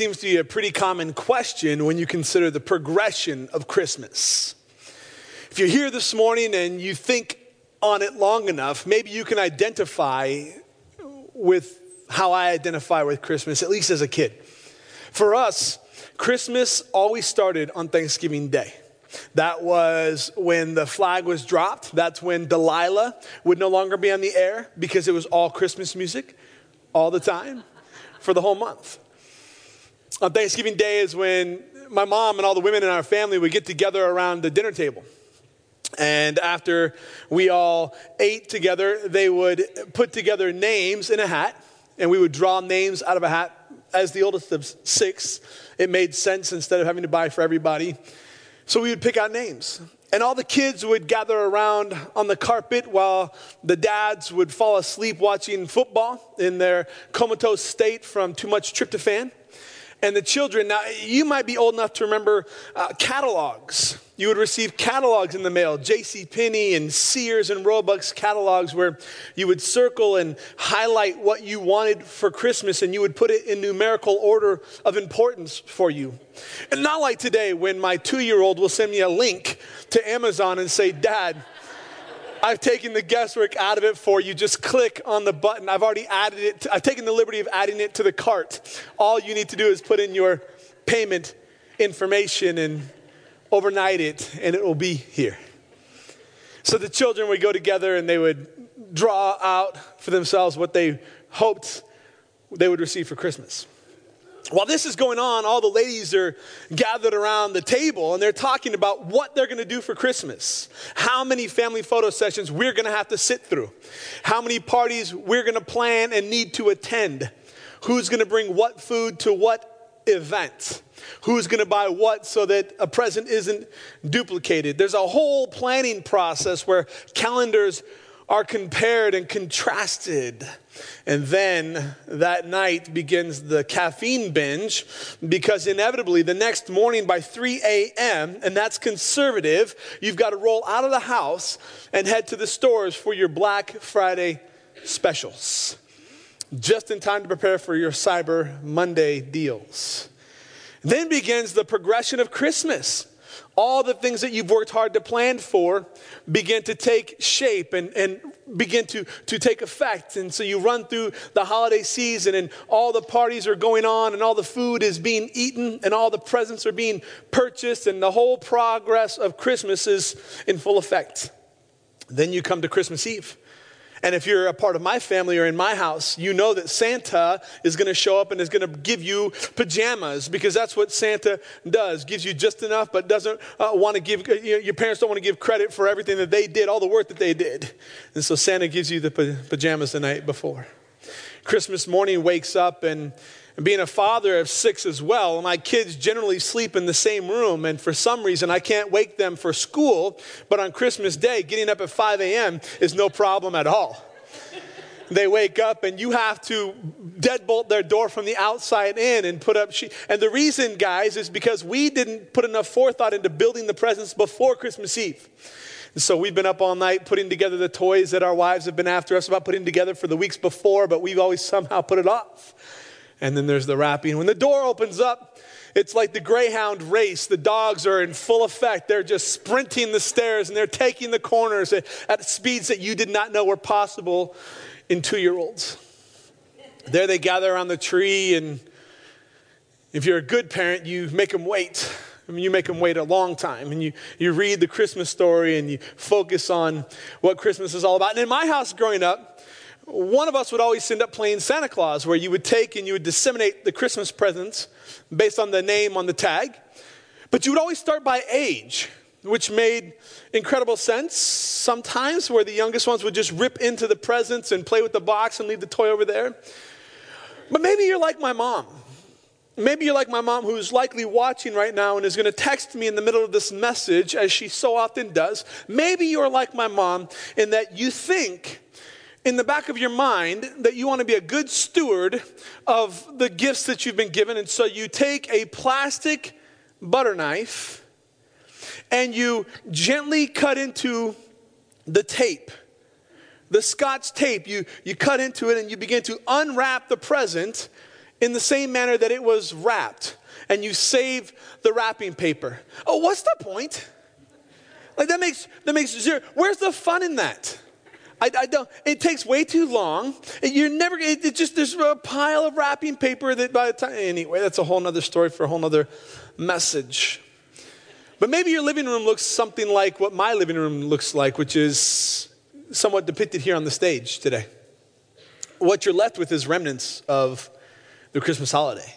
seems to be a pretty common question when you consider the progression of Christmas. If you're here this morning and you think on it long enough, maybe you can identify with how I identify with Christmas, at least as a kid. For us, Christmas always started on Thanksgiving Day. That was when the flag was dropped. That's when Delilah would no longer be on the air because it was all Christmas music all the time for the whole month. On Thanksgiving Day is when my mom and all the women in our family would get together around the dinner table. And after we all ate together, they would put together names in a hat, and we would draw names out of a hat. As the oldest of six, it made sense instead of having to buy for everybody. So we would pick out names. And all the kids would gather around on the carpet while the dads would fall asleep watching football in their comatose state from too much tryptophan. And the children, now you might be old enough to remember uh, catalogs. You would receive catalogs in the mail, J.C. Penney and Sears and Roebuck's catalogs, where you would circle and highlight what you wanted for Christmas, and you would put it in numerical order of importance for you. And not like today, when my two-year-old will send me a link to Amazon and say, "Dad." I've taken the guesswork out of it for you. Just click on the button. I've already added it. To, I've taken the liberty of adding it to the cart. All you need to do is put in your payment information and overnight it, and it will be here. So the children would go together and they would draw out for themselves what they hoped they would receive for Christmas. While this is going on, all the ladies are gathered around the table and they're talking about what they're going to do for Christmas. How many family photo sessions we're going to have to sit through. How many parties we're going to plan and need to attend. Who's going to bring what food to what event. Who's going to buy what so that a present isn't duplicated. There's a whole planning process where calendars are compared and contrasted. And then that night begins the caffeine binge because inevitably the next morning by 3 a.m., and that's conservative, you've got to roll out of the house and head to the stores for your Black Friday specials. Just in time to prepare for your Cyber Monday deals. Then begins the progression of Christmas all the things that you've worked hard to plan for begin to take shape and, and begin to, to take effect. And so you run through the holiday season, and all the parties are going on, and all the food is being eaten, and all the presents are being purchased, and the whole progress of Christmas is in full effect. Then you come to Christmas Eve. And if you're a part of my family or in my house, you know that Santa is going to show up and is going to give you pajamas because that's what Santa does. Gives you just enough, but doesn't uh, want to give, you know, your parents don't want to give credit for everything that they did, all the work that they did. And so Santa gives you the pajamas the night before. Christmas morning wakes up and and being a father of six as well, my kids generally sleep in the same room. And for some reason, I can't wake them for school. But on Christmas Day, getting up at 5 a.m. is no problem at all. they wake up and you have to deadbolt their door from the outside in and put up she- and the reason guys is because we didn't put enough forethought into building the presents before christmas eve and so we've been up all night putting together the toys that our wives have been after us about putting together for the weeks before but we've always somehow put it off and then there's the wrapping. When the door opens up, it's like the greyhound race. The dogs are in full effect. They're just sprinting the stairs and they're taking the corners at, at speeds that you did not know were possible in two year olds. There they gather around the tree, and if you're a good parent, you make them wait. I mean, you make them wait a long time, and you, you read the Christmas story and you focus on what Christmas is all about. And in my house growing up, one of us would always end up playing Santa Claus, where you would take and you would disseminate the Christmas presents based on the name on the tag. But you would always start by age, which made incredible sense sometimes, where the youngest ones would just rip into the presents and play with the box and leave the toy over there. But maybe you're like my mom. Maybe you're like my mom, who's likely watching right now and is going to text me in the middle of this message, as she so often does. Maybe you're like my mom in that you think in the back of your mind that you want to be a good steward of the gifts that you've been given. And so you take a plastic butter knife and you gently cut into the tape the scotch tape, you, you cut into it and you begin to unwrap the present in the same manner that it was wrapped. And you save the wrapping paper. Oh, what's the point? Like that makes that makes zero. Where's the fun in that? I, I don't. It takes way too long. You're never. It, it, just there's a pile of wrapping paper that by the time anyway. That's a whole other story for a whole other message. But maybe your living room looks something like what my living room looks like, which is somewhat depicted here on the stage today. What you're left with is remnants of the Christmas holiday.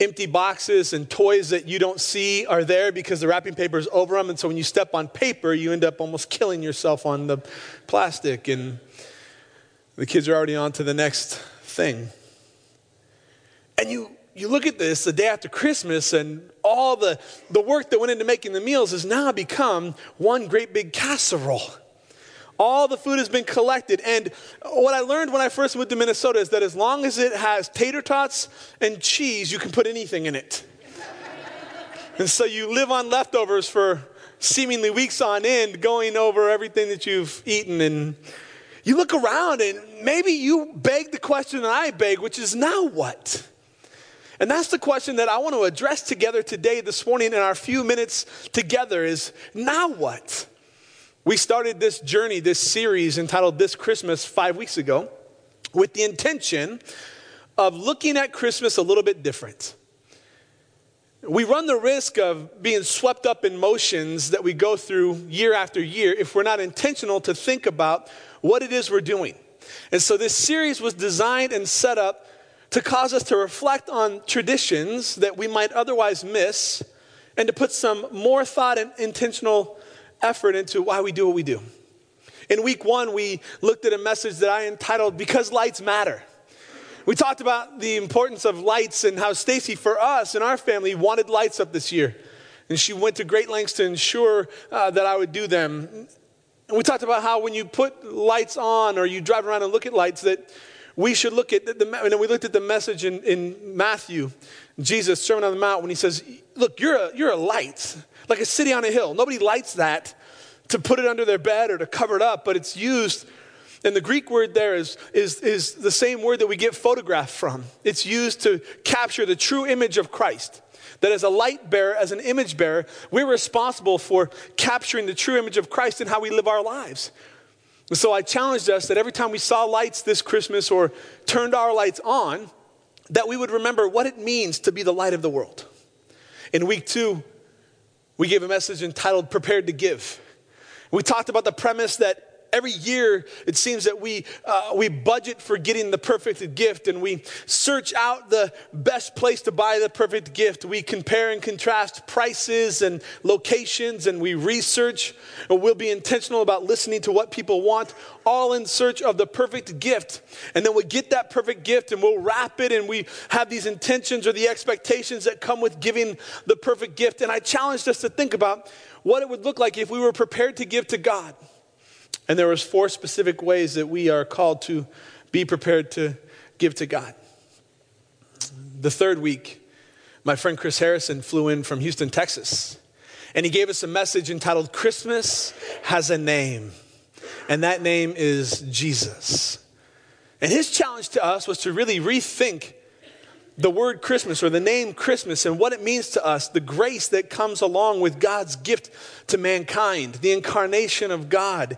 Empty boxes and toys that you don't see are there because the wrapping paper is over them. And so when you step on paper, you end up almost killing yourself on the plastic. And the kids are already on to the next thing. And you, you look at this the day after Christmas, and all the, the work that went into making the meals has now become one great big casserole. All the food has been collected. And what I learned when I first moved to Minnesota is that as long as it has tater tots and cheese, you can put anything in it. and so you live on leftovers for seemingly weeks on end, going over everything that you've eaten. And you look around and maybe you beg the question that I beg, which is now what? And that's the question that I want to address together today, this morning, in our few minutes together is now what? We started this journey, this series entitled This Christmas five weeks ago with the intention of looking at Christmas a little bit different. We run the risk of being swept up in motions that we go through year after year if we're not intentional to think about what it is we're doing. And so this series was designed and set up to cause us to reflect on traditions that we might otherwise miss and to put some more thought and intentional effort into why we do what we do. In week one, we looked at a message that I entitled Because Lights Matter. We talked about the importance of lights and how Stacy, for us and our family, wanted lights up this year. And she went to great lengths to ensure uh, that I would do them. And we talked about how when you put lights on or you drive around and look at lights, that we should look at the, the and we looked at the message in, in Matthew, Jesus, Sermon on the Mount, when he says, Look, you're a, you're a light like a city on a hill. Nobody lights that to put it under their bed or to cover it up, but it's used. And the Greek word there is, is, is the same word that we get photograph from. It's used to capture the true image of Christ. That as a light bearer, as an image bearer, we're responsible for capturing the true image of Christ in how we live our lives. And so I challenged us that every time we saw lights this Christmas or turned our lights on, that we would remember what it means to be the light of the world. In week two, we gave a message entitled Prepared to Give. We talked about the premise that every year it seems that we, uh, we budget for getting the perfect gift and we search out the best place to buy the perfect gift. We compare and contrast prices and locations and we research. And we'll be intentional about listening to what people want, all in search of the perfect gift. And then we get that perfect gift and we'll wrap it and we have these intentions or the expectations that come with giving the perfect gift. And I challenged us to think about what it would look like if we were prepared to give to God. And there was four specific ways that we are called to be prepared to give to God. The third week, my friend Chris Harrison flew in from Houston, Texas, and he gave us a message entitled Christmas has a name, and that name is Jesus. And his challenge to us was to really rethink the word Christmas or the name Christmas and what it means to us, the grace that comes along with God's gift to mankind, the incarnation of God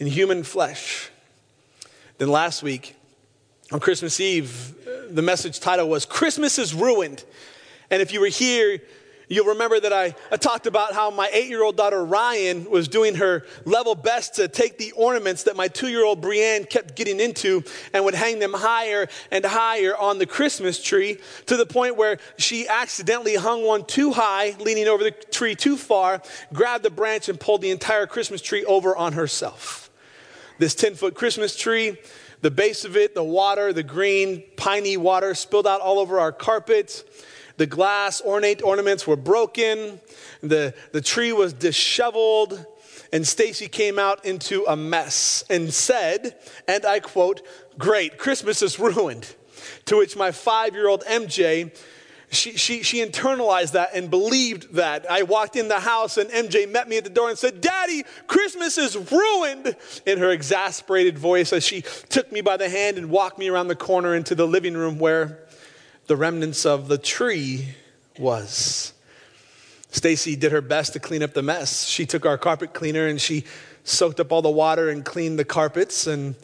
in human flesh. Then last week, on Christmas Eve, uh, the message title was Christmas is Ruined. And if you were here, You'll remember that I, I talked about how my eight year old daughter Ryan was doing her level best to take the ornaments that my two year old Brienne kept getting into and would hang them higher and higher on the Christmas tree to the point where she accidentally hung one too high, leaning over the tree too far, grabbed the branch, and pulled the entire Christmas tree over on herself. This 10 foot Christmas tree the base of it, the water, the green, piney water spilled out all over our carpet. The glass ornate ornaments were broken. The, the tree was disheveled. And Stacy came out into a mess and said, and I quote, Great, Christmas is ruined. To which my five year old MJ she, she, she internalized that and believed that. I walked in the house and MJ met me at the door and said, Daddy, Christmas is ruined, in her exasperated voice as she took me by the hand and walked me around the corner into the living room where the remnants of the tree was. Stacy did her best to clean up the mess. She took our carpet cleaner and she soaked up all the water and cleaned the carpets and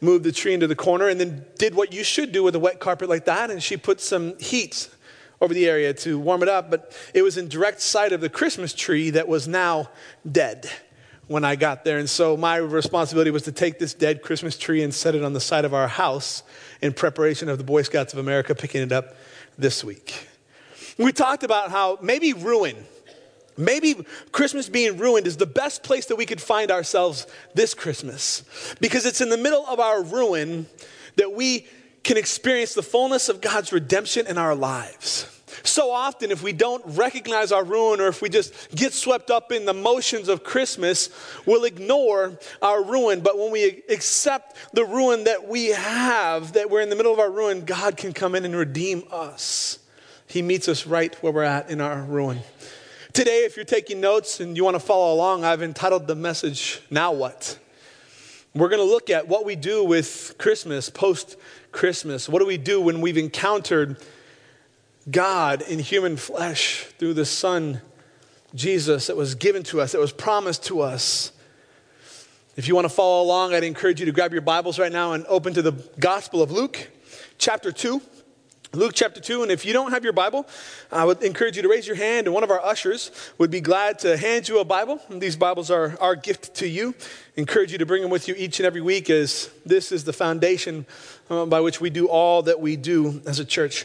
moved the tree into the corner and then did what you should do with a wet carpet like that and she put some heat over the area to warm it up, but it was in direct sight of the Christmas tree that was now dead when I got there. And so my responsibility was to take this dead Christmas tree and set it on the side of our house in preparation of the Boy Scouts of America picking it up this week. We talked about how maybe ruin, maybe Christmas being ruined is the best place that we could find ourselves this Christmas because it's in the middle of our ruin that we can experience the fullness of God's redemption in our lives. So often, if we don't recognize our ruin or if we just get swept up in the motions of Christmas, we'll ignore our ruin. But when we accept the ruin that we have, that we're in the middle of our ruin, God can come in and redeem us. He meets us right where we're at in our ruin. Today, if you're taking notes and you want to follow along, I've entitled the message, Now What? We're going to look at what we do with Christmas, post Christmas. What do we do when we've encountered God in human flesh through the Son, Jesus, that was given to us, that was promised to us. If you want to follow along, I'd encourage you to grab your Bibles right now and open to the Gospel of Luke, chapter 2. Luke chapter 2, and if you don't have your Bible, I would encourage you to raise your hand, and one of our ushers would be glad to hand you a Bible. These Bibles are our gift to you. Encourage you to bring them with you each and every week, as this is the foundation uh, by which we do all that we do as a church.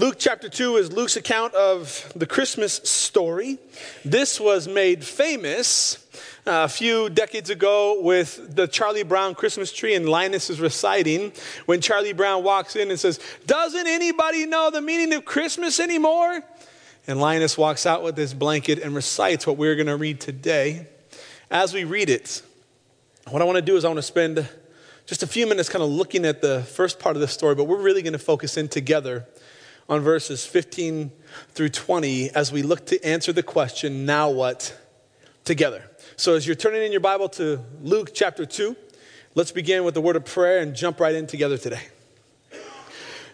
Luke chapter 2 is Luke's account of the Christmas story. This was made famous uh, a few decades ago with the Charlie Brown Christmas tree, and Linus is reciting when Charlie Brown walks in and says, Doesn't anybody know the meaning of Christmas anymore? And Linus walks out with his blanket and recites what we're going to read today. As we read it, what I want to do is I want to spend just a few minutes kind of looking at the first part of the story, but we're really going to focus in together on verses 15 through 20 as we look to answer the question, now what? Together. So as you're turning in your Bible to Luke chapter 2, let's begin with the word of prayer and jump right in together today.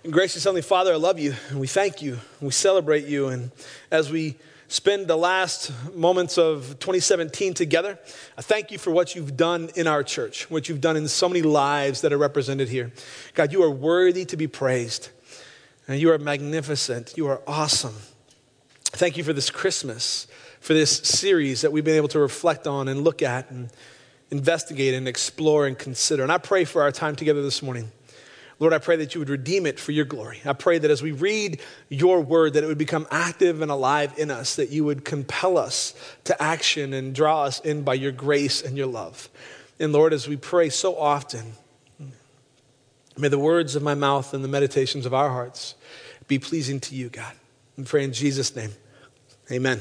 And gracious Heavenly Father, I love you and we thank you and we celebrate you. And as we spend the last moments of 2017 together, I thank you for what you've done in our church, what you've done in so many lives that are represented here. God, you are worthy to be praised. And you are magnificent. You are awesome. Thank you for this Christmas, for this series that we've been able to reflect on and look at and investigate and explore and consider. And I pray for our time together this morning. Lord, I pray that you would redeem it for your glory. I pray that as we read your word, that it would become active and alive in us, that you would compel us to action and draw us in by your grace and your love. And Lord, as we pray so often, May the words of my mouth and the meditations of our hearts be pleasing to you, God. We pray in Jesus' name. Amen.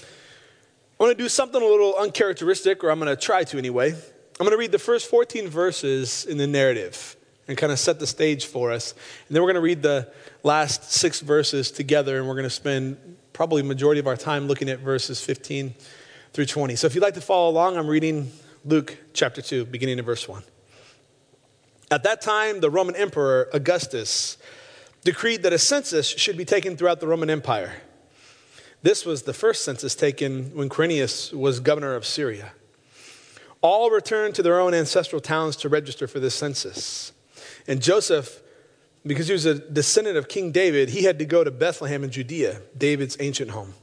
I want to do something a little uncharacteristic, or I'm going to try to anyway. I'm going to read the first 14 verses in the narrative and kind of set the stage for us. And then we're going to read the last six verses together, and we're going to spend probably majority of our time looking at verses 15 through 20. So if you'd like to follow along, I'm reading Luke chapter 2, beginning in verse 1. At that time, the Roman Emperor Augustus decreed that a census should be taken throughout the Roman Empire. This was the first census taken when Quirinius was governor of Syria. All returned to their own ancestral towns to register for this census. And Joseph, because he was a descendant of King David, he had to go to Bethlehem in Judea, David's ancient home.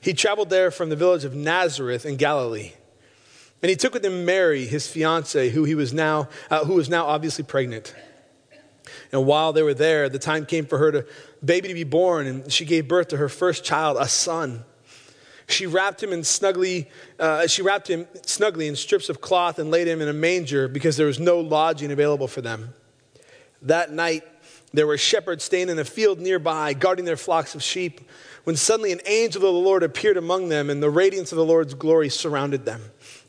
He traveled there from the village of Nazareth in Galilee and he took with him Mary, his fiancee, who he was now, uh, who was now obviously pregnant. And while they were there, the time came for her to baby to be born, and she gave birth to her first child, a son. She wrapped him in snugly, uh, she wrapped him snugly in strips of cloth and laid him in a manger because there was no lodging available for them. That night, there were shepherds staying in a field nearby, guarding their flocks of sheep, when suddenly an angel of the Lord appeared among them, and the radiance of the Lord's glory surrounded them.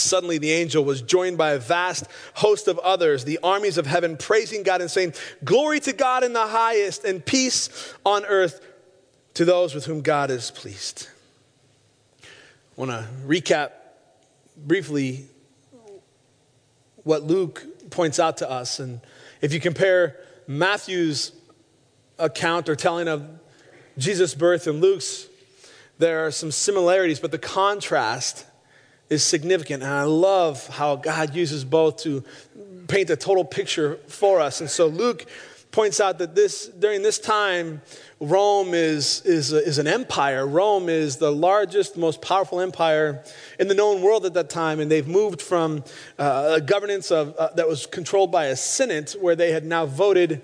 Suddenly the angel was joined by a vast host of others, the armies of heaven, praising God and saying, Glory to God in the highest, and peace on earth to those with whom God is pleased. I want to recap briefly what Luke points out to us. And if you compare Matthew's account or telling of Jesus' birth and Luke's, there are some similarities, but the contrast is significant. And I love how God uses both to paint a total picture for us. And so Luke points out that this during this time rome is, is, is an empire rome is the largest most powerful empire in the known world at that time and they've moved from uh, a governance of, uh, that was controlled by a senate where they had now voted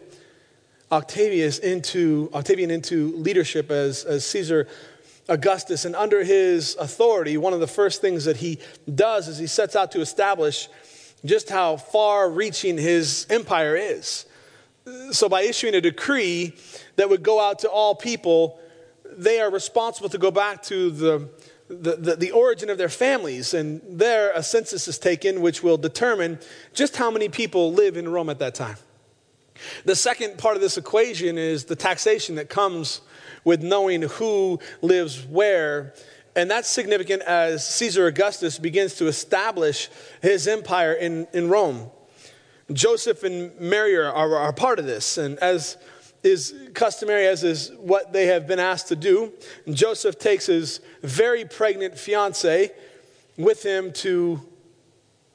octavius into octavian into leadership as, as caesar augustus and under his authority one of the first things that he does is he sets out to establish just how far reaching his empire is so, by issuing a decree that would go out to all people, they are responsible to go back to the, the, the, the, origin of their families. And there, a census is taken, which will determine just how many people live in Rome at that time. The second part of this equation is the taxation that comes with knowing who lives where. And that's significant as Caesar Augustus begins to establish his empire in, in Rome. Joseph and Mary are, are, are part of this. And as is customary, as is what they have been asked to do, Joseph takes his very pregnant fiancee with him to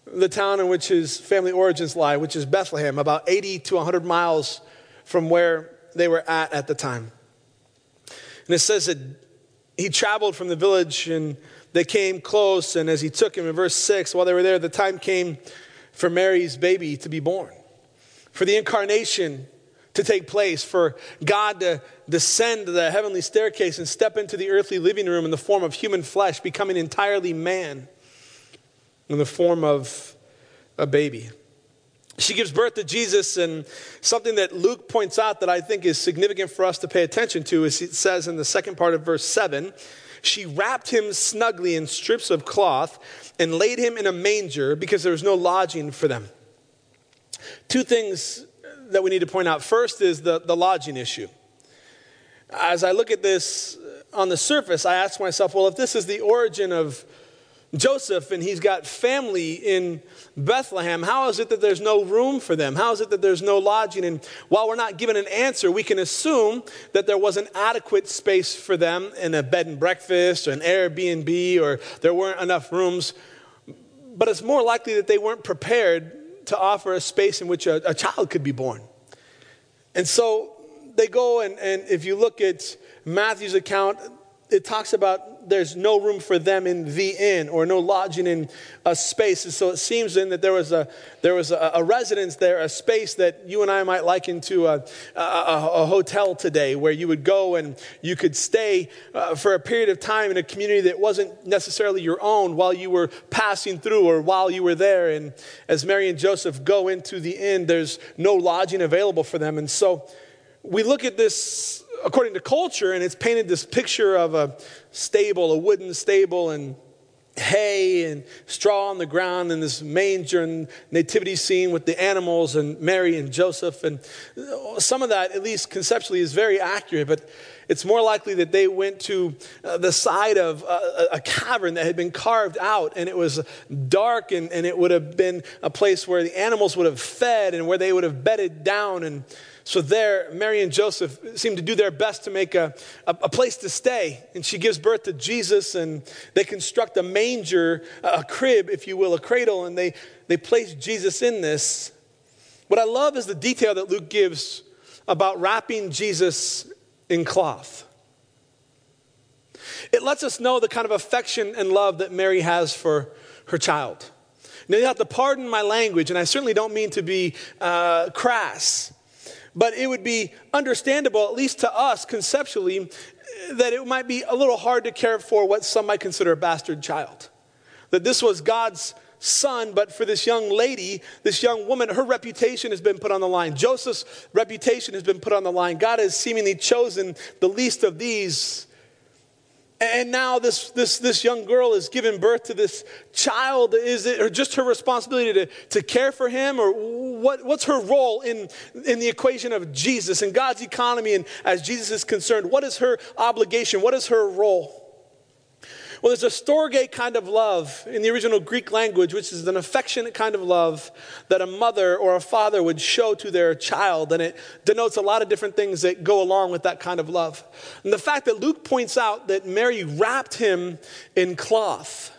the town in which his family origins lie, which is Bethlehem, about 80 to 100 miles from where they were at at the time. And it says that he traveled from the village and they came close, and as he took him in verse 6, while they were there, the time came for Mary's baby to be born, for the incarnation to take place, for God to descend the heavenly staircase and step into the earthly living room in the form of human flesh, becoming entirely man in the form of a baby. She gives birth to Jesus, and something that Luke points out that I think is significant for us to pay attention to is it says in the second part of verse 7 she wrapped him snugly in strips of cloth and laid him in a manger because there was no lodging for them. Two things that we need to point out. First is the, the lodging issue. As I look at this on the surface, I ask myself, well, if this is the origin of Joseph and he's got family in Bethlehem, how is it that there's no room for them? How is it that there's no lodging? And while we're not given an answer, we can assume that there was an adequate space for them in a bed and breakfast or an Airbnb or there weren't enough rooms. But it's more likely that they weren't prepared to offer a space in which a, a child could be born. And so they go, and, and if you look at Matthew's account, it talks about there's no room for them in the inn or no lodging in a space. And so it seems then that there was a, there was a, a residence there, a space that you and I might liken to a, a, a hotel today where you would go and you could stay uh, for a period of time in a community that wasn't necessarily your own while you were passing through or while you were there. And as Mary and Joseph go into the inn, there's no lodging available for them. And so we look at this according to culture, and it's painted this picture of a stable, a wooden stable, and hay and straw on the ground and this manger and nativity scene with the animals and Mary and Joseph. And some of that, at least conceptually, is very accurate, but it's more likely that they went to uh, the side of a, a, cavern that had been carved out and it was dark and, and it would have been a place where the animals would have fed and where they would have bedded down and so there, Mary and Joseph seem to do their best to make a, a, a, place to stay. And she gives birth to Jesus, and they construct a manger, a crib, if you will, a cradle, and they, they place Jesus in this. What I love is the detail that Luke gives about wrapping Jesus in cloth. It lets us know the kind of affection and love that Mary has for her child. Now, you have to pardon my language, and I certainly don't mean to be uh, crass. But it would be understandable, at least to us conceptually, that it might be a little hard to care for what some might consider a bastard child. That this was God's son, but for this young lady, this young woman, her reputation has been put on the line. Joseph's reputation has been put on the line. God has seemingly chosen the least of these. And now this, this, this young girl is giving birth to this child. Is it or just her responsibility to, to care for him? Or what, what's her role in, in the equation of Jesus and God's economy? And as Jesus is concerned, what is her obligation? What is her role? Well, there's a storge kind of love in the original Greek language, which is an affectionate kind of love that a mother or a father would show to their child. And it denotes a lot of different things that go along with that kind of love. And the fact that Luke points out that Mary wrapped him in cloth.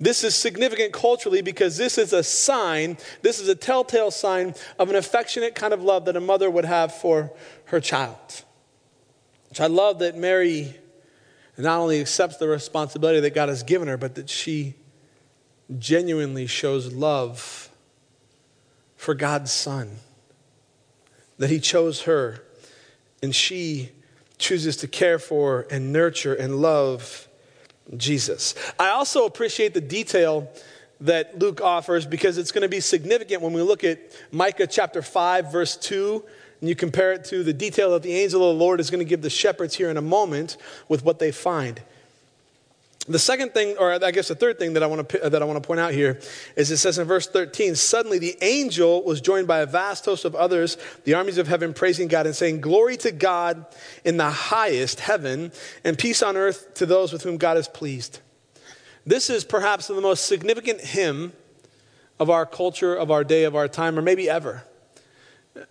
This is significant culturally because this is a sign, this is a telltale sign of an affectionate kind of love that a mother would have for her child. Which I love that Mary and not only accepts the responsibility that God has given her, but that she genuinely shows love for God's Son. That He chose her, and she chooses to care for and nurture and love Jesus. I also appreciate the detail that Luke offers because it's going to be significant when we look at Micah chapter 5, verse 2 and you compare it to the detail that the angel of the Lord is going to give the shepherds here in a moment with what they find. The second thing, or I guess the third thing that I want to that I want to point out here is it says in verse 13, suddenly the angel was joined by a vast host of others, the armies of heaven praising God and saying, Glory to God in the highest heaven, and peace on earth to those with whom God is pleased. This is perhaps the most significant hymn of our culture, of our day, of our time, or maybe ever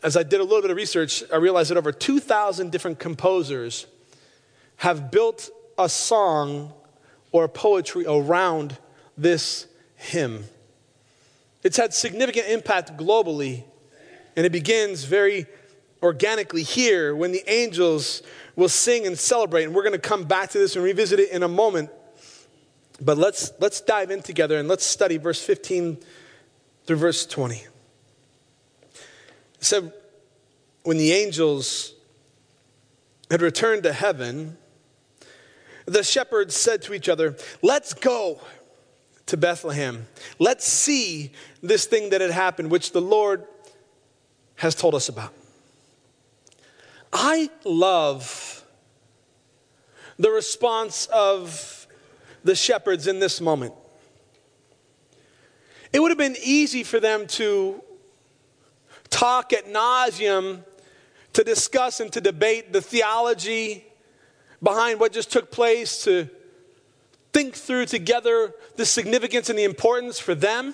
as I did a little bit of research, I realized that over 2,000 different composers have built a song or poetry around this hymn. It's had significant impact globally, and it begins very organically here when the angels will sing and celebrate. And we're going to come back to this and revisit it in a moment. But let's, let's dive in together and let's study verse 15 through verse 20. Said, when the angels had returned to heaven, the shepherds said to each other, Let's go to Bethlehem. Let's see this thing that had happened, which the Lord has told us about. I love the response of the shepherds in this moment. It would have been easy for them to talk at nauseum to discuss and to debate the theology behind what just took place, to think through together the significance and the importance for them.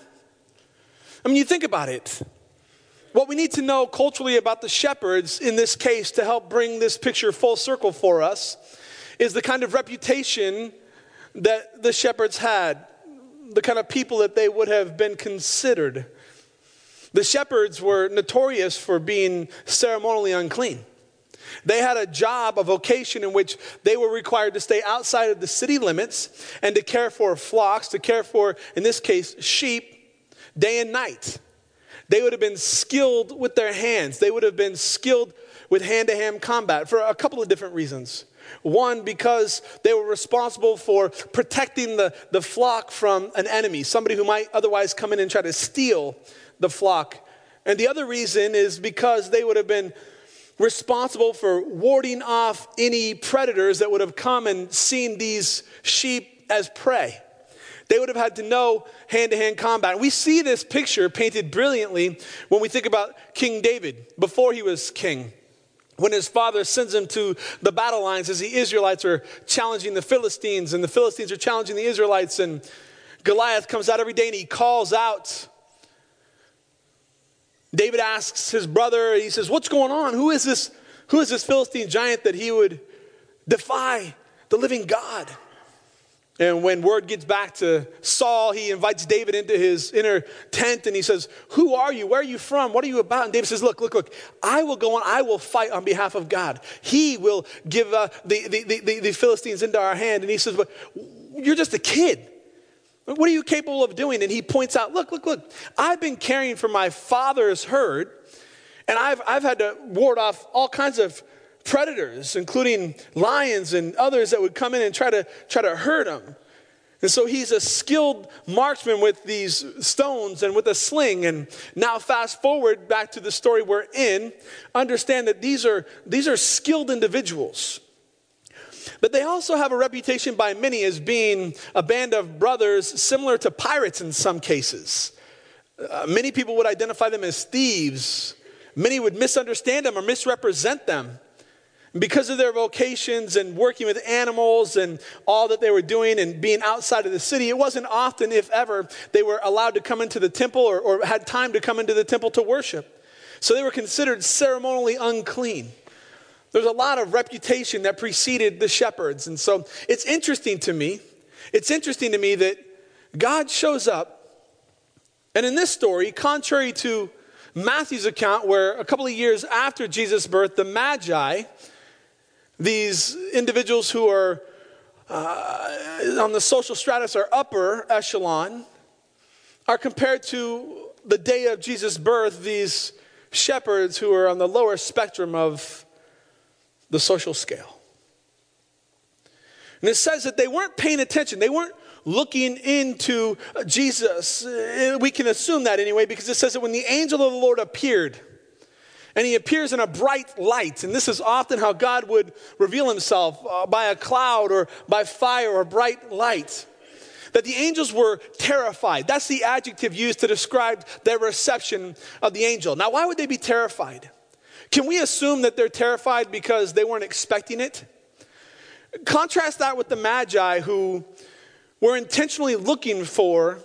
I mean, you think about it. What we need to know culturally about the shepherds in this case to help bring this picture full circle for us is the kind of reputation that the shepherds had, the kind of people that they would have been considered. The shepherds were notorious for being ceremonially unclean. They had a job, a vocation in which they were required to stay outside of the city limits and to care for flocks, to care for, in this case, sheep, day and night. They would have been skilled with their hands. They would have been skilled with hand to hand combat for a couple of different reasons. One, because they were responsible for protecting the, the flock from an enemy, somebody who might otherwise come in and try to steal the flock. And the other reason is because they would have been responsible for warding off any predators that would have come and seen these sheep as prey. They would have had to know hand to hand combat. We see this picture painted brilliantly when we think about King David before he was king. When his father sends him to the battle lines as the Israelites are challenging the Philistines, and the Philistines are challenging the Israelites, and Goliath comes out every day and he calls out David asks his brother, he says, What's going on? Who is this? Who is this Philistine giant that he would defy the living God? And when word gets back to Saul, he invites David into his inner tent and he says, Who are you? Where are you from? What are you about? And David says, Look, look, look, I will go on. I will fight on behalf of God. He will give uh, the, the, the, the Philistines into our hand. And he says, But you're just a kid. What are you capable of doing? And he points out, look, look, look, I've been caring for my father's herd, and I've, I've had to ward off all kinds of predators, including lions and others that would come in and try to, try to hurt him. And so he's a skilled marksman with these stones and with a sling. And now, fast forward back to the story we're in, understand that these are, these are skilled individuals. But they also have a reputation by many as being a band of brothers similar to pirates in some cases. Uh, many people would identify them as thieves. Many would misunderstand them or misrepresent them. Because of their vocations and working with animals and all that they were doing and being outside of the city, it wasn't often, if ever, they were allowed to come into the temple or, or had time to come into the temple to worship. So they were considered ceremonially unclean. There's a lot of reputation that preceded the shepherds. And so it's interesting to me. It's interesting to me that God shows up. And in this story, contrary to Matthew's account, where a couple of years after Jesus' birth, the Magi, these individuals who are uh, on the social stratus or upper echelon, are compared to the day of Jesus' birth, these shepherds who are on the lower spectrum of the social scale. And it says that they weren't paying attention. They weren't looking into Jesus. Uh, we can assume that anyway because it says that when the angel of the Lord appeared, and he appears in a bright light, and this is often how God would reveal himself uh, by a cloud or by fire or bright light. That the angels were terrified. That's the adjective used to describe their reception of the angel. Now, why would they be terrified? Can we assume that they're terrified because they weren't expecting it? Contrast that with the Magi who were intentionally looking for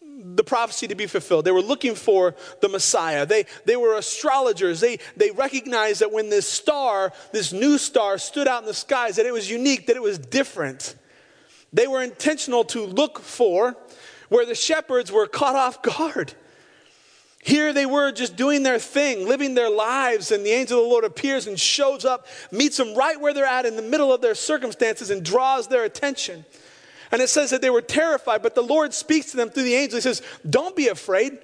the prophecy to be fulfilled. They were looking for the Messiah. They, they were astrologers. They, they recognized that when this star, this new star, stood out in the skies, that it was unique, that it was different. They were intentional to look for where the shepherds were caught off guard. Here they were just doing their thing, living their lives, and the angel of the Lord appears and shows up, meets them right where they're at in the middle of their circumstances, and draws their attention. And it says that they were terrified, but the Lord speaks to them through the angel. He says, Don't be afraid.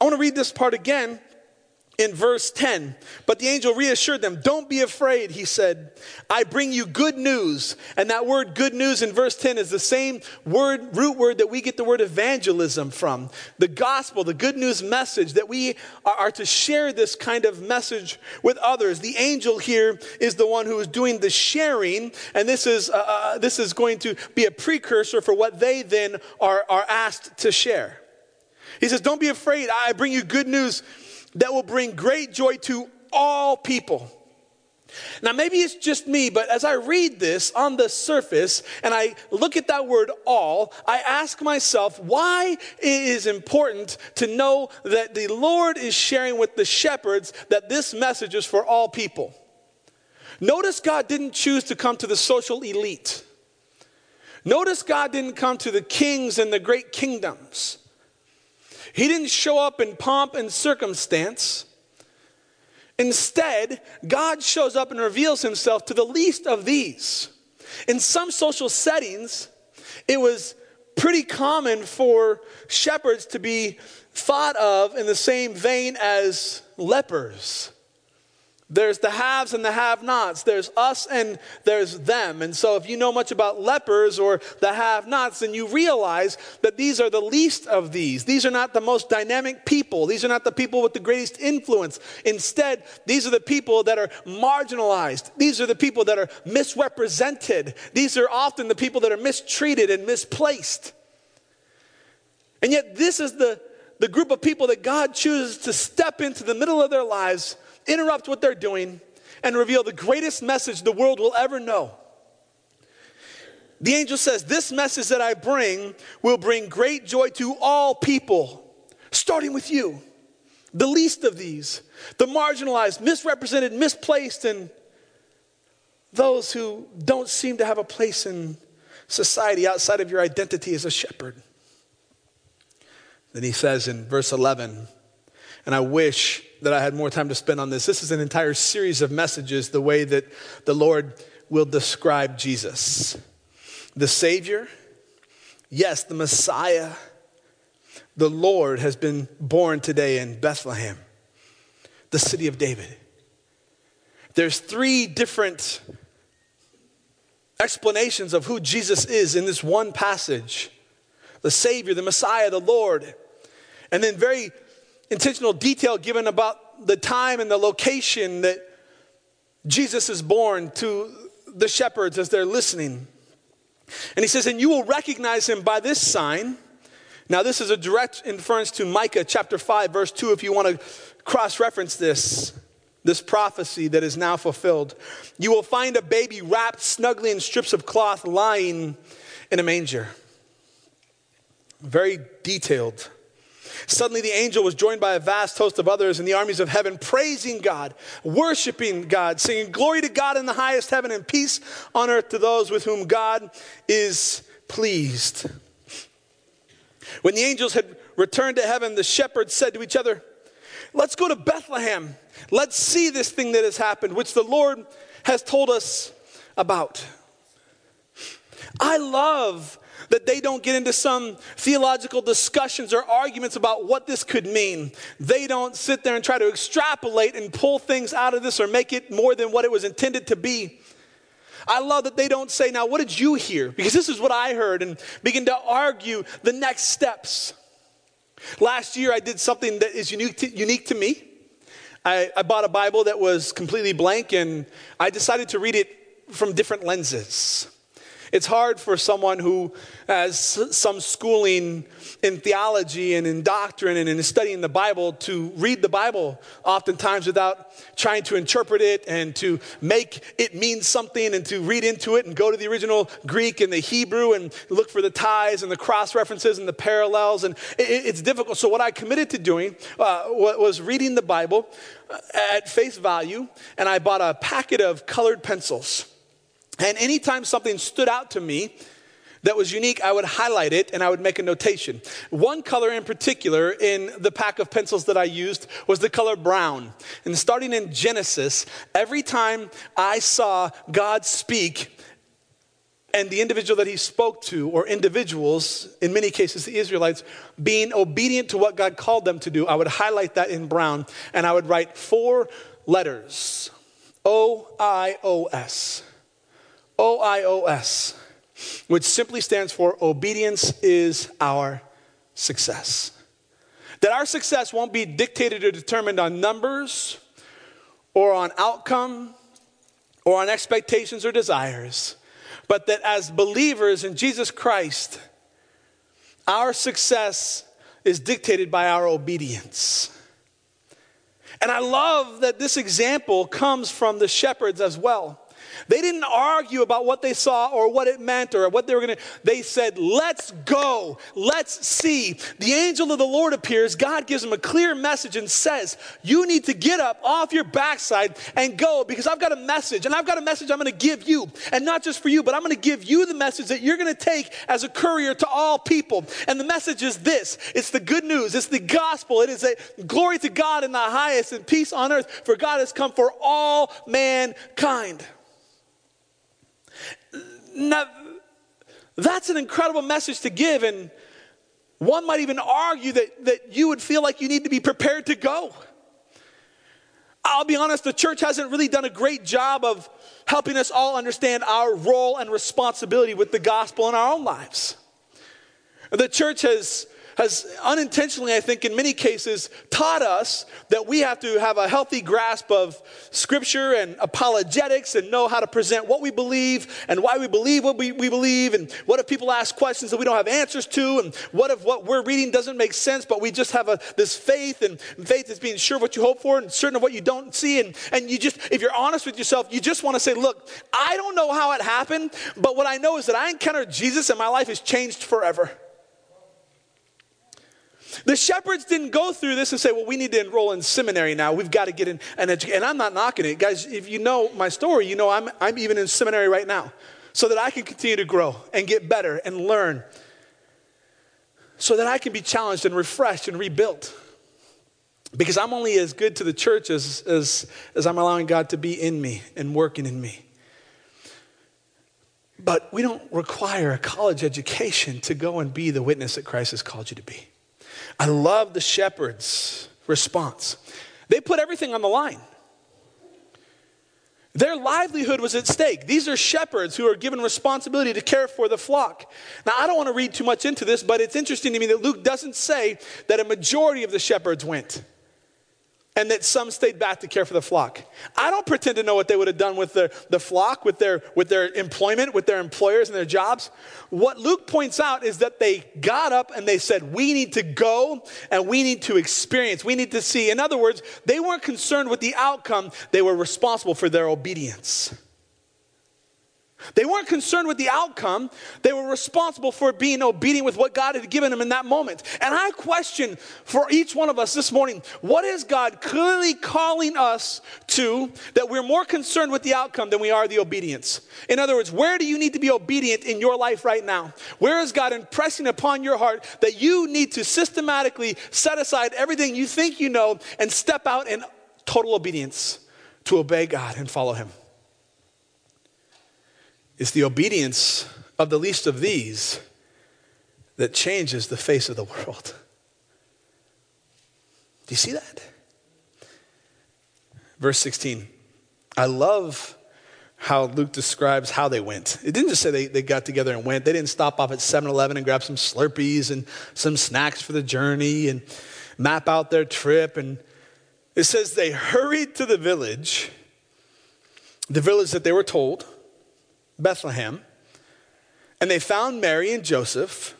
I want to read this part again in verse 10. But the angel reassured them, Don't be afraid, he said. I bring you good news. And that word good news in verse 10 is the same word, root word that we get the word evangelism from. The gospel, the good news message that we are to share this kind of message with others. The angel here is the one who is doing the sharing, and this is, uh, uh this is going to be a precursor for what they then are, are asked to share. He says, Don't be afraid. I bring you good news that will bring great joy to all people. Now, maybe it's just me, but as I read this on the surface and I look at that word all, I ask myself why it is important to know that the Lord is sharing with the shepherds that this message is for all people. Notice God didn't choose to come to the social elite. Notice God didn't come to the kings and the great kingdoms. He didn't show up in pomp and circumstance. Instead, God shows up and reveals himself to the least of these. In some social settings, it was pretty common for shepherds to be thought of in the same vein as lepers. There's the haves and the have nots. There's us and there's them. And so, if you know much about lepers or the have nots, then you realize that these are the least of these. These are not the most dynamic people. These are not the people with the greatest influence. Instead, these are the people that are marginalized. These are the people that are misrepresented. These are often the people that are mistreated and misplaced. And yet, this is the, the group of people that God chooses to step into the middle of their lives interrupt what they're doing, and reveal the greatest message the world will ever know. The angel says, This message that I bring will bring great joy to all people, starting with you, the least of these, the marginalized, misrepresented, misplaced, and those who don't seem to have a place in society outside of your identity as a shepherd. Then he says in verse 11, and I wish that I had more time to spend on this. This is an entire series of messages, the way that the Lord will describe Jesus. The Savior, yes, the Messiah, the Lord has been born today in Bethlehem, the city of David. There's three different explanations of who Jesus is in this one passage the Savior, the Messiah, the Lord. And then very intentional detail given about the time and the location that Jesus is born to the shepherds as they're listening. And he says, And you will recognize him by this sign. Now, this is a direct inference to Micah chapter 5, verse 2, if you want to cross reference this, this prophecy that is now fulfilled. You will find a baby wrapped snugly in strips of cloth lying in a manger. Very detailed. Suddenly, the angel was joined by a vast host of others in the armies of heaven, praising God, worshiping God, singing, Glory to God in the highest heaven, and peace on earth to those with whom God is pleased. When the angels had returned to heaven, the shepherds said to each other, Let's go to Bethlehem. Let's see this thing that has happened, which the Lord has told us about. I love that they don't get into some theological discussions or arguments about what this could mean. They don't sit there and try to extrapolate and pull things out of this or make it more than what it was intended to be. I love that they don't say, Now, what did you hear? Because this is what I heard, and begin to argue the next steps. Last year, I did something that is unique to, unique to me. I, I bought a Bible that was completely blank, and I decided to read it from different lenses. It's hard for someone who has some schooling in theology and in doctrine and in studying the Bible to read the Bible oftentimes without trying to interpret it and to make it mean something and to read into it and go to the original Greek and the Hebrew and look for the ties and the cross references and the parallels. And it's difficult. So, what I committed to doing uh, was reading the Bible uh, at face value, and I bought a packet of colored pencils. And anytime something stood out to me that was unique, I would highlight it and I would make a notation. One color in particular in the pack of pencils that I used was the color brown. And starting in Genesis, every time I saw God speak, and the individual that he spoke to, or individuals, in many cases the Israelites, being obedient to what God called them to do, I would highlight that in brown and I would write four letters O I O S. OIOS, which simply stands for Obedience is Our Success. That our success won't be dictated or determined on numbers or on outcome or on expectations or desires, but that as believers in Jesus Christ, our success is dictated by our obedience. And I love that this example comes from the shepherds as well. They didn't argue about what they saw or what it meant or what they were going to. They said, Let's go. Let's see. The angel of the Lord appears. God gives them a clear message and says, You need to get up off your backside and go because I've got a message. And I've got a message I'm going to give you. And not just for you, but I'm going to give you the message that you're going to take as a courier to all people. And the message is this it's the good news, it's the gospel. It is a glory to God in the highest and peace on earth, for God has come for all mankind. Now, that's an incredible message to give, and one might even argue that, that you would feel like you need to be prepared to go. I'll be honest, the church hasn't really done a great job of helping us all understand our role and responsibility with the gospel in our own lives. The church has has unintentionally, I think, in many cases, taught us that we have to have a healthy grasp of Scripture and apologetics and know how to present what we believe and why we believe what we, we believe. And what if people ask questions that we don't have answers to? And what if what we're reading doesn't make sense, but we just have a, this faith and faith is being sure of what you hope for and certain of what you don't see? And, and you just, if you're honest with yourself, you just want to say, look, I don't know how it happened, but what I know is that I encountered Jesus and my life has changed forever. The shepherds didn't go through this and say, well, we need to enroll in seminary now. We've got to get in an education. And I'm not knocking it. Guys, if you know my story, you know I'm, I'm even in seminary right now so that I can continue to grow and get better and learn so that I can be challenged and refreshed and rebuilt. Because I'm only as good to the church as, as, as I'm allowing God to be in me and working in me. But we don't require a college education to go and be the witness that Christ has called you to be. I love the shepherd's response. They put everything on the line. Their livelihood was at stake. These are shepherds who are given responsibility to care for the flock. Now, I don't want to read too much into this, but it's interesting to me that Luke doesn't say that a majority of the shepherds went and that some stayed back to care for the flock. I don't pretend to know what they would have done with the, the flock, with their, with their employment, with their employers and their jobs. What Luke points out is that they got up and they said, We need to go and we need to experience, we need to see. In other words, they weren't concerned with the outcome, they were responsible for their obedience. They weren't concerned with the outcome. They were responsible for being obedient with what God had given them in that moment. And I question for each one of us this morning what is God clearly calling us to that we're more concerned with the outcome than we are the obedience? In other words, where do you need to be obedient in your life right now? Where is God impressing upon your heart that you need to systematically set aside everything you think you know and step out in total obedience to obey God and follow Him? It's the obedience of the least of these that changes the face of the world. Do you see that? Verse 16. I love how Luke describes how they went. It didn't just say they, they got together and went. They didn't stop off at 7 Eleven and grab some Slurpees and some snacks for the journey and map out their trip. And it says they hurried to the village, the village that they were told Bethlehem, and they found Mary and Joseph.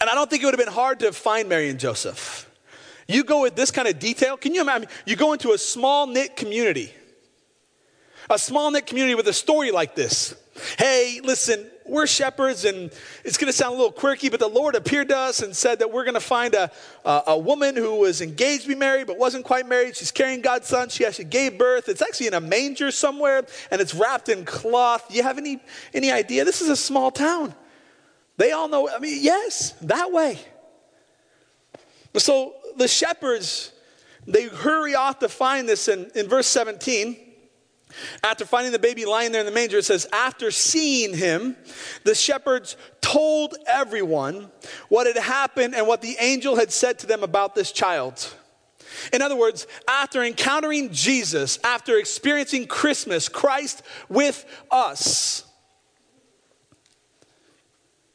And I don't think it would have been hard to find Mary and Joseph. You go with this kind of detail, can you imagine? You go into a small knit community, a small knit community with a story like this. Hey, listen, we're shepherds, and it's going to sound a little quirky, but the Lord appeared to us and said that we're going to find a, a, a, woman who was engaged to be married but wasn't quite married. She's carrying God's son. She actually gave birth. It's actually in a manger somewhere, and it's wrapped in cloth. You have any, any idea? This is a small town. They all know, I mean, yes, that way. So the shepherds, they hurry off to find this in, in verse 17. After finding the baby lying there in the manger, it says, After seeing him, the shepherds told everyone what had happened and what the angel had said to them about this child. In other words, after encountering Jesus, after experiencing Christmas, Christ with us,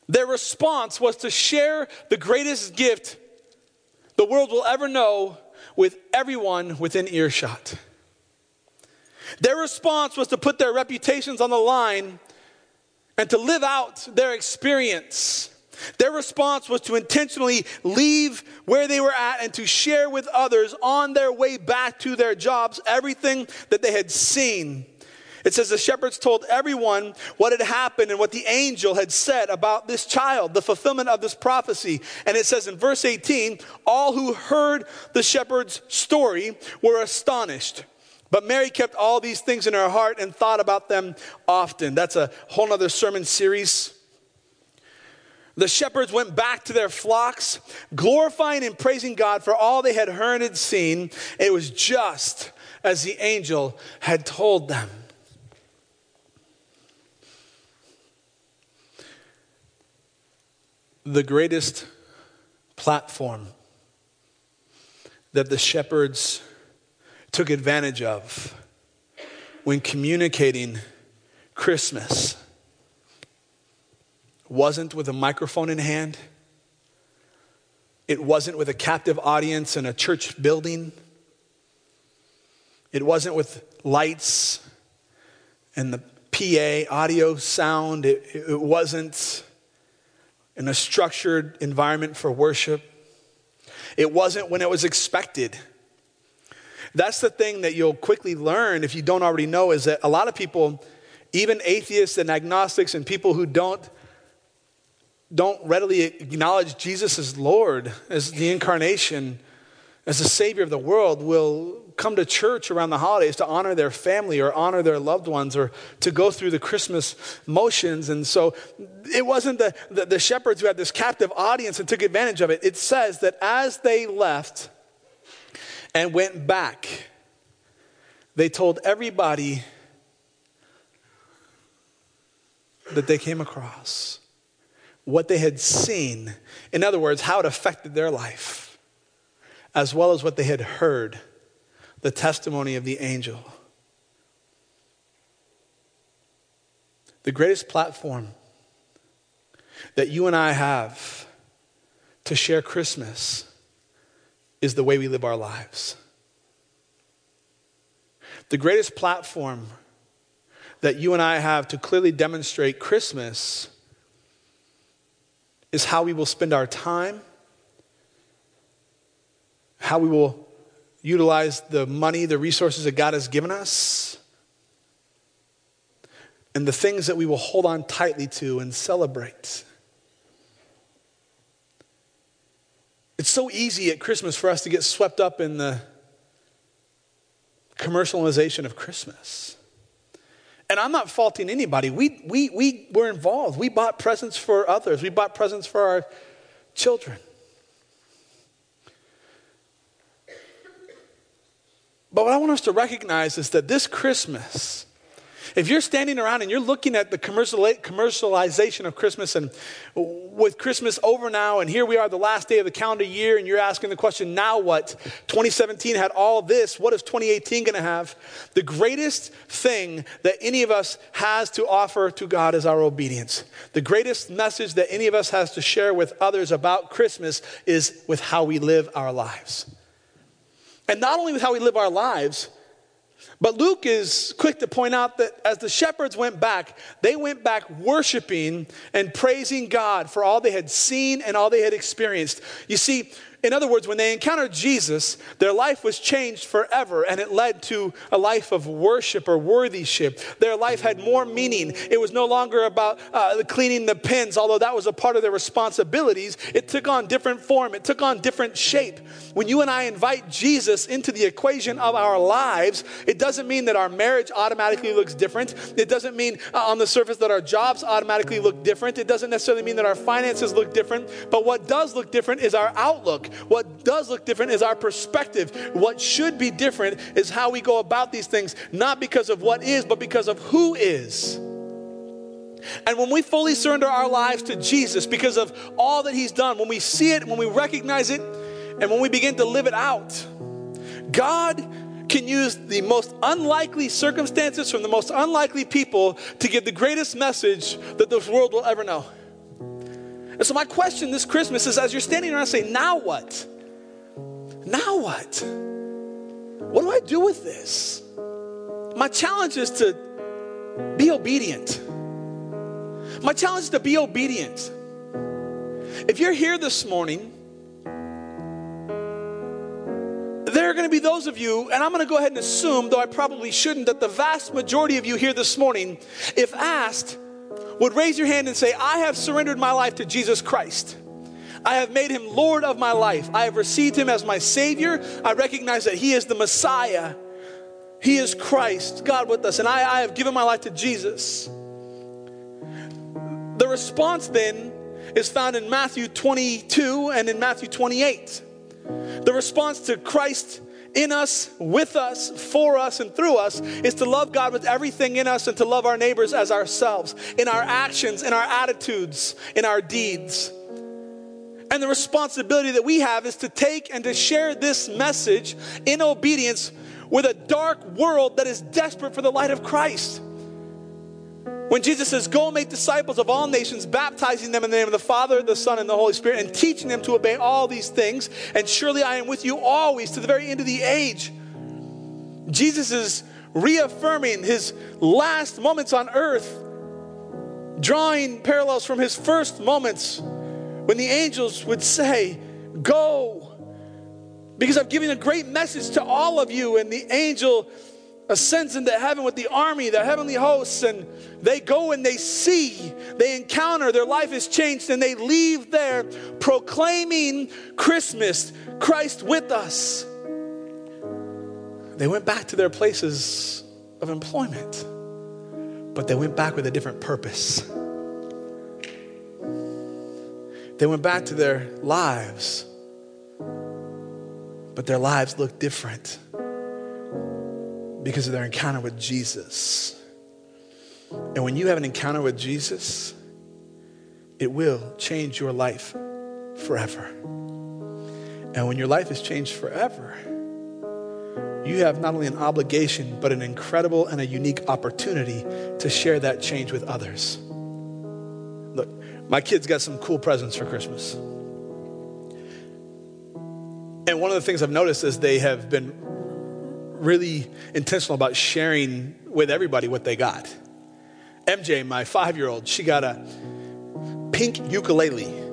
their response was to share the greatest gift the world will ever know with everyone within earshot. Their response was to put their reputations on the line and to live out their experience. Their response was to intentionally leave where they were at and to share with others on their way back to their jobs everything that they had seen. It says the shepherds told everyone what had happened and what the angel had said about this child, the fulfillment of this prophecy. And it says in verse 18, all who heard the shepherd's story were astonished. But Mary kept all these things in her heart and thought about them often. That's a whole other sermon series. The shepherds went back to their flocks, glorifying and praising God for all they had heard and seen. It was just as the angel had told them. The greatest platform that the shepherds took advantage of when communicating Christmas wasn't with a microphone in hand, it wasn't with a captive audience in a church building, it wasn't with lights and the PA audio sound, it, it wasn't in a structured environment for worship. It wasn't when it was expected. That's the thing that you'll quickly learn if you don't already know is that a lot of people, even atheists and agnostics and people who don't don't readily acknowledge Jesus as Lord, as the incarnation, as the Savior of the world, will come to church around the holidays to honor their family or honor their loved ones or to go through the Christmas motions. And so it wasn't the, the, the shepherds who had this captive audience and took advantage of it. It says that as they left, and went back. They told everybody that they came across, what they had seen. In other words, how it affected their life, as well as what they had heard, the testimony of the angel. The greatest platform that you and I have to share Christmas is the way we live our lives. The greatest platform that you and I have to clearly demonstrate Christmas is how we will spend our time, how we will utilize the money, the resources that God has given us, and the things that we will hold on tightly to and celebrate. It's so easy at Christmas for us to get swept up in the commercialization of Christmas. And I'm not faulting anybody. We, we, we were involved. We bought presents for others, we bought presents for our children. But what I want us to recognize is that this Christmas, if you're standing around and you're looking at the commercialization of Christmas and with Christmas over now, and here we are, the last day of the calendar year, and you're asking the question, now what? 2017 had all this. What is 2018 going to have? The greatest thing that any of us has to offer to God is our obedience. The greatest message that any of us has to share with others about Christmas is with how we live our lives. And not only with how we live our lives, but Luke is quick to point out that as the shepherds went back, they went back worshiping and praising God for all they had seen and all they had experienced. You see, in other words, when they encountered Jesus, their life was changed forever and it led to a life of worship or worthyship. Their life had more meaning. It was no longer about uh, cleaning the pens, although that was a part of their responsibilities. It took on different form, it took on different shape. When you and I invite Jesus into the equation of our lives, it doesn't mean that our marriage automatically looks different. It doesn't mean uh, on the surface that our jobs automatically look different. It doesn't necessarily mean that our finances look different. But what does look different is our outlook. What does look different is our perspective. What should be different is how we go about these things, not because of what is, but because of who is. And when we fully surrender our lives to Jesus because of all that He's done, when we see it, when we recognize it, and when we begin to live it out, God can use the most unlikely circumstances from the most unlikely people to give the greatest message that this world will ever know. And so, my question this Christmas is as you're standing around saying, now what? Now what? What do I do with this? My challenge is to be obedient. My challenge is to be obedient. If you're here this morning, there are going to be those of you, and I'm going to go ahead and assume, though I probably shouldn't, that the vast majority of you here this morning, if asked, would raise your hand and say, I have surrendered my life to Jesus Christ. I have made him Lord of my life. I have received him as my Savior. I recognize that he is the Messiah. He is Christ, God with us, and I, I have given my life to Jesus. The response then is found in Matthew 22 and in Matthew 28. The response to Christ in us, with us, for us, and through us is to love God with everything in us and to love our neighbors as ourselves, in our actions, in our attitudes, in our deeds. And the responsibility that we have is to take and to share this message in obedience with a dark world that is desperate for the light of Christ. When Jesus says, Go make disciples of all nations, baptizing them in the name of the Father, the Son, and the Holy Spirit, and teaching them to obey all these things, and surely I am with you always to the very end of the age. Jesus is reaffirming his last moments on earth, drawing parallels from his first moments when the angels would say, Go, because I've given a great message to all of you, and the angel ascends into heaven with the army, the heavenly hosts, and they go and they see, they encounter, their life is changed, and they leave there proclaiming Christmas, Christ with us. They went back to their places of employment, but they went back with a different purpose. They went back to their lives, but their lives looked different because of their encounter with Jesus. And when you have an encounter with Jesus, it will change your life forever. And when your life is changed forever, you have not only an obligation, but an incredible and a unique opportunity to share that change with others. Look, my kids got some cool presents for Christmas. And one of the things I've noticed is they have been really intentional about sharing with everybody what they got. MJ, my five year old, she got a pink ukulele.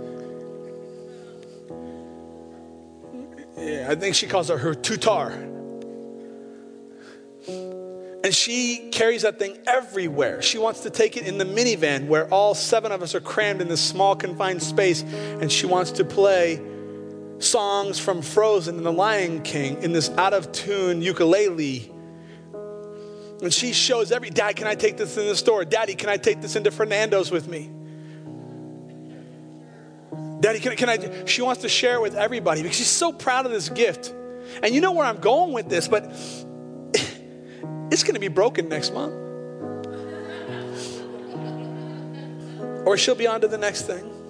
Yeah, I think she calls it her tutar. And she carries that thing everywhere. She wants to take it in the minivan where all seven of us are crammed in this small, confined space. And she wants to play songs from Frozen and The Lion King in this out of tune ukulele. And she shows every dad, can I take this in the store? Daddy, can I take this into Fernando's with me? Daddy, can, can I? She wants to share with everybody because she's so proud of this gift. And you know where I'm going with this, but it's going to be broken next month. Or she'll be on to the next thing.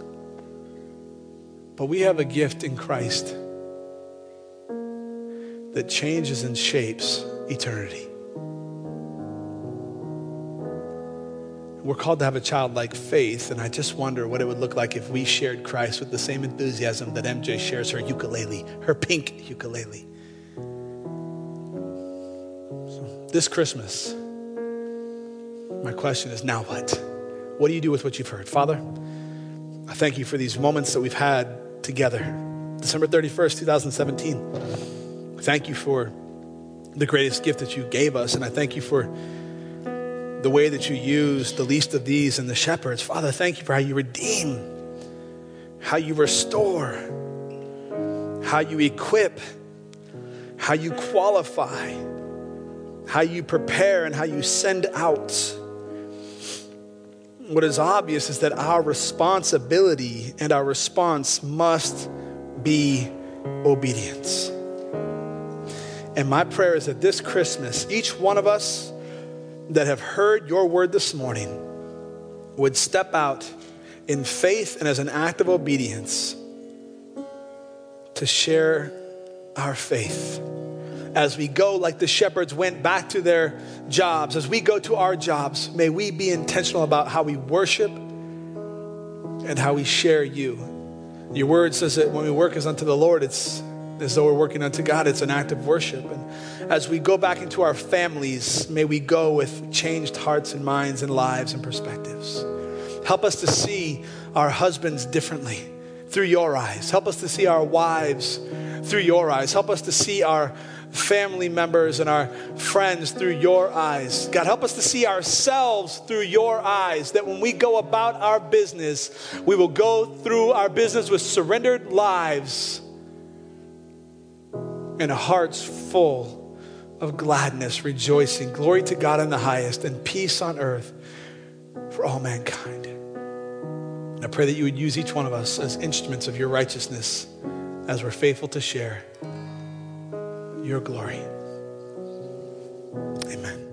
But we have a gift in Christ that changes and shapes eternity. We're called to have a childlike faith, and I just wonder what it would look like if we shared Christ with the same enthusiasm that MJ shares her ukulele, her pink ukulele. So this Christmas, my question is now what? What do you do with what you've heard? Father, I thank you for these moments that we've had together. December 31st, 2017. Thank you for the greatest gift that you gave us, and I thank you for the way that you use the least of these and the shepherds. Father, thank you for how you redeem, how you restore, how you equip, how you qualify, how you prepare, and how you send out. What is obvious is that our responsibility and our response must be obedience. And my prayer is that this Christmas, each one of us, that have heard your word this morning would step out in faith and as an act of obedience to share our faith. As we go, like the shepherds went back to their jobs, as we go to our jobs, may we be intentional about how we worship and how we share you. Your word says that when we work as unto the Lord, it's as though we're working unto God. It's an act of worship. And as we go back into our families, may we go with changed hearts and minds and lives and perspectives. Help us to see our husbands differently through your eyes. Help us to see our wives through your eyes. Help us to see our family members and our friends through your eyes. God, help us to see ourselves through your eyes, that when we go about our business, we will go through our business with surrendered lives and hearts full of gladness, rejoicing. Glory to God in the highest and peace on earth for all mankind. And I pray that you would use each one of us as instruments of your righteousness as we're faithful to share your glory. Amen.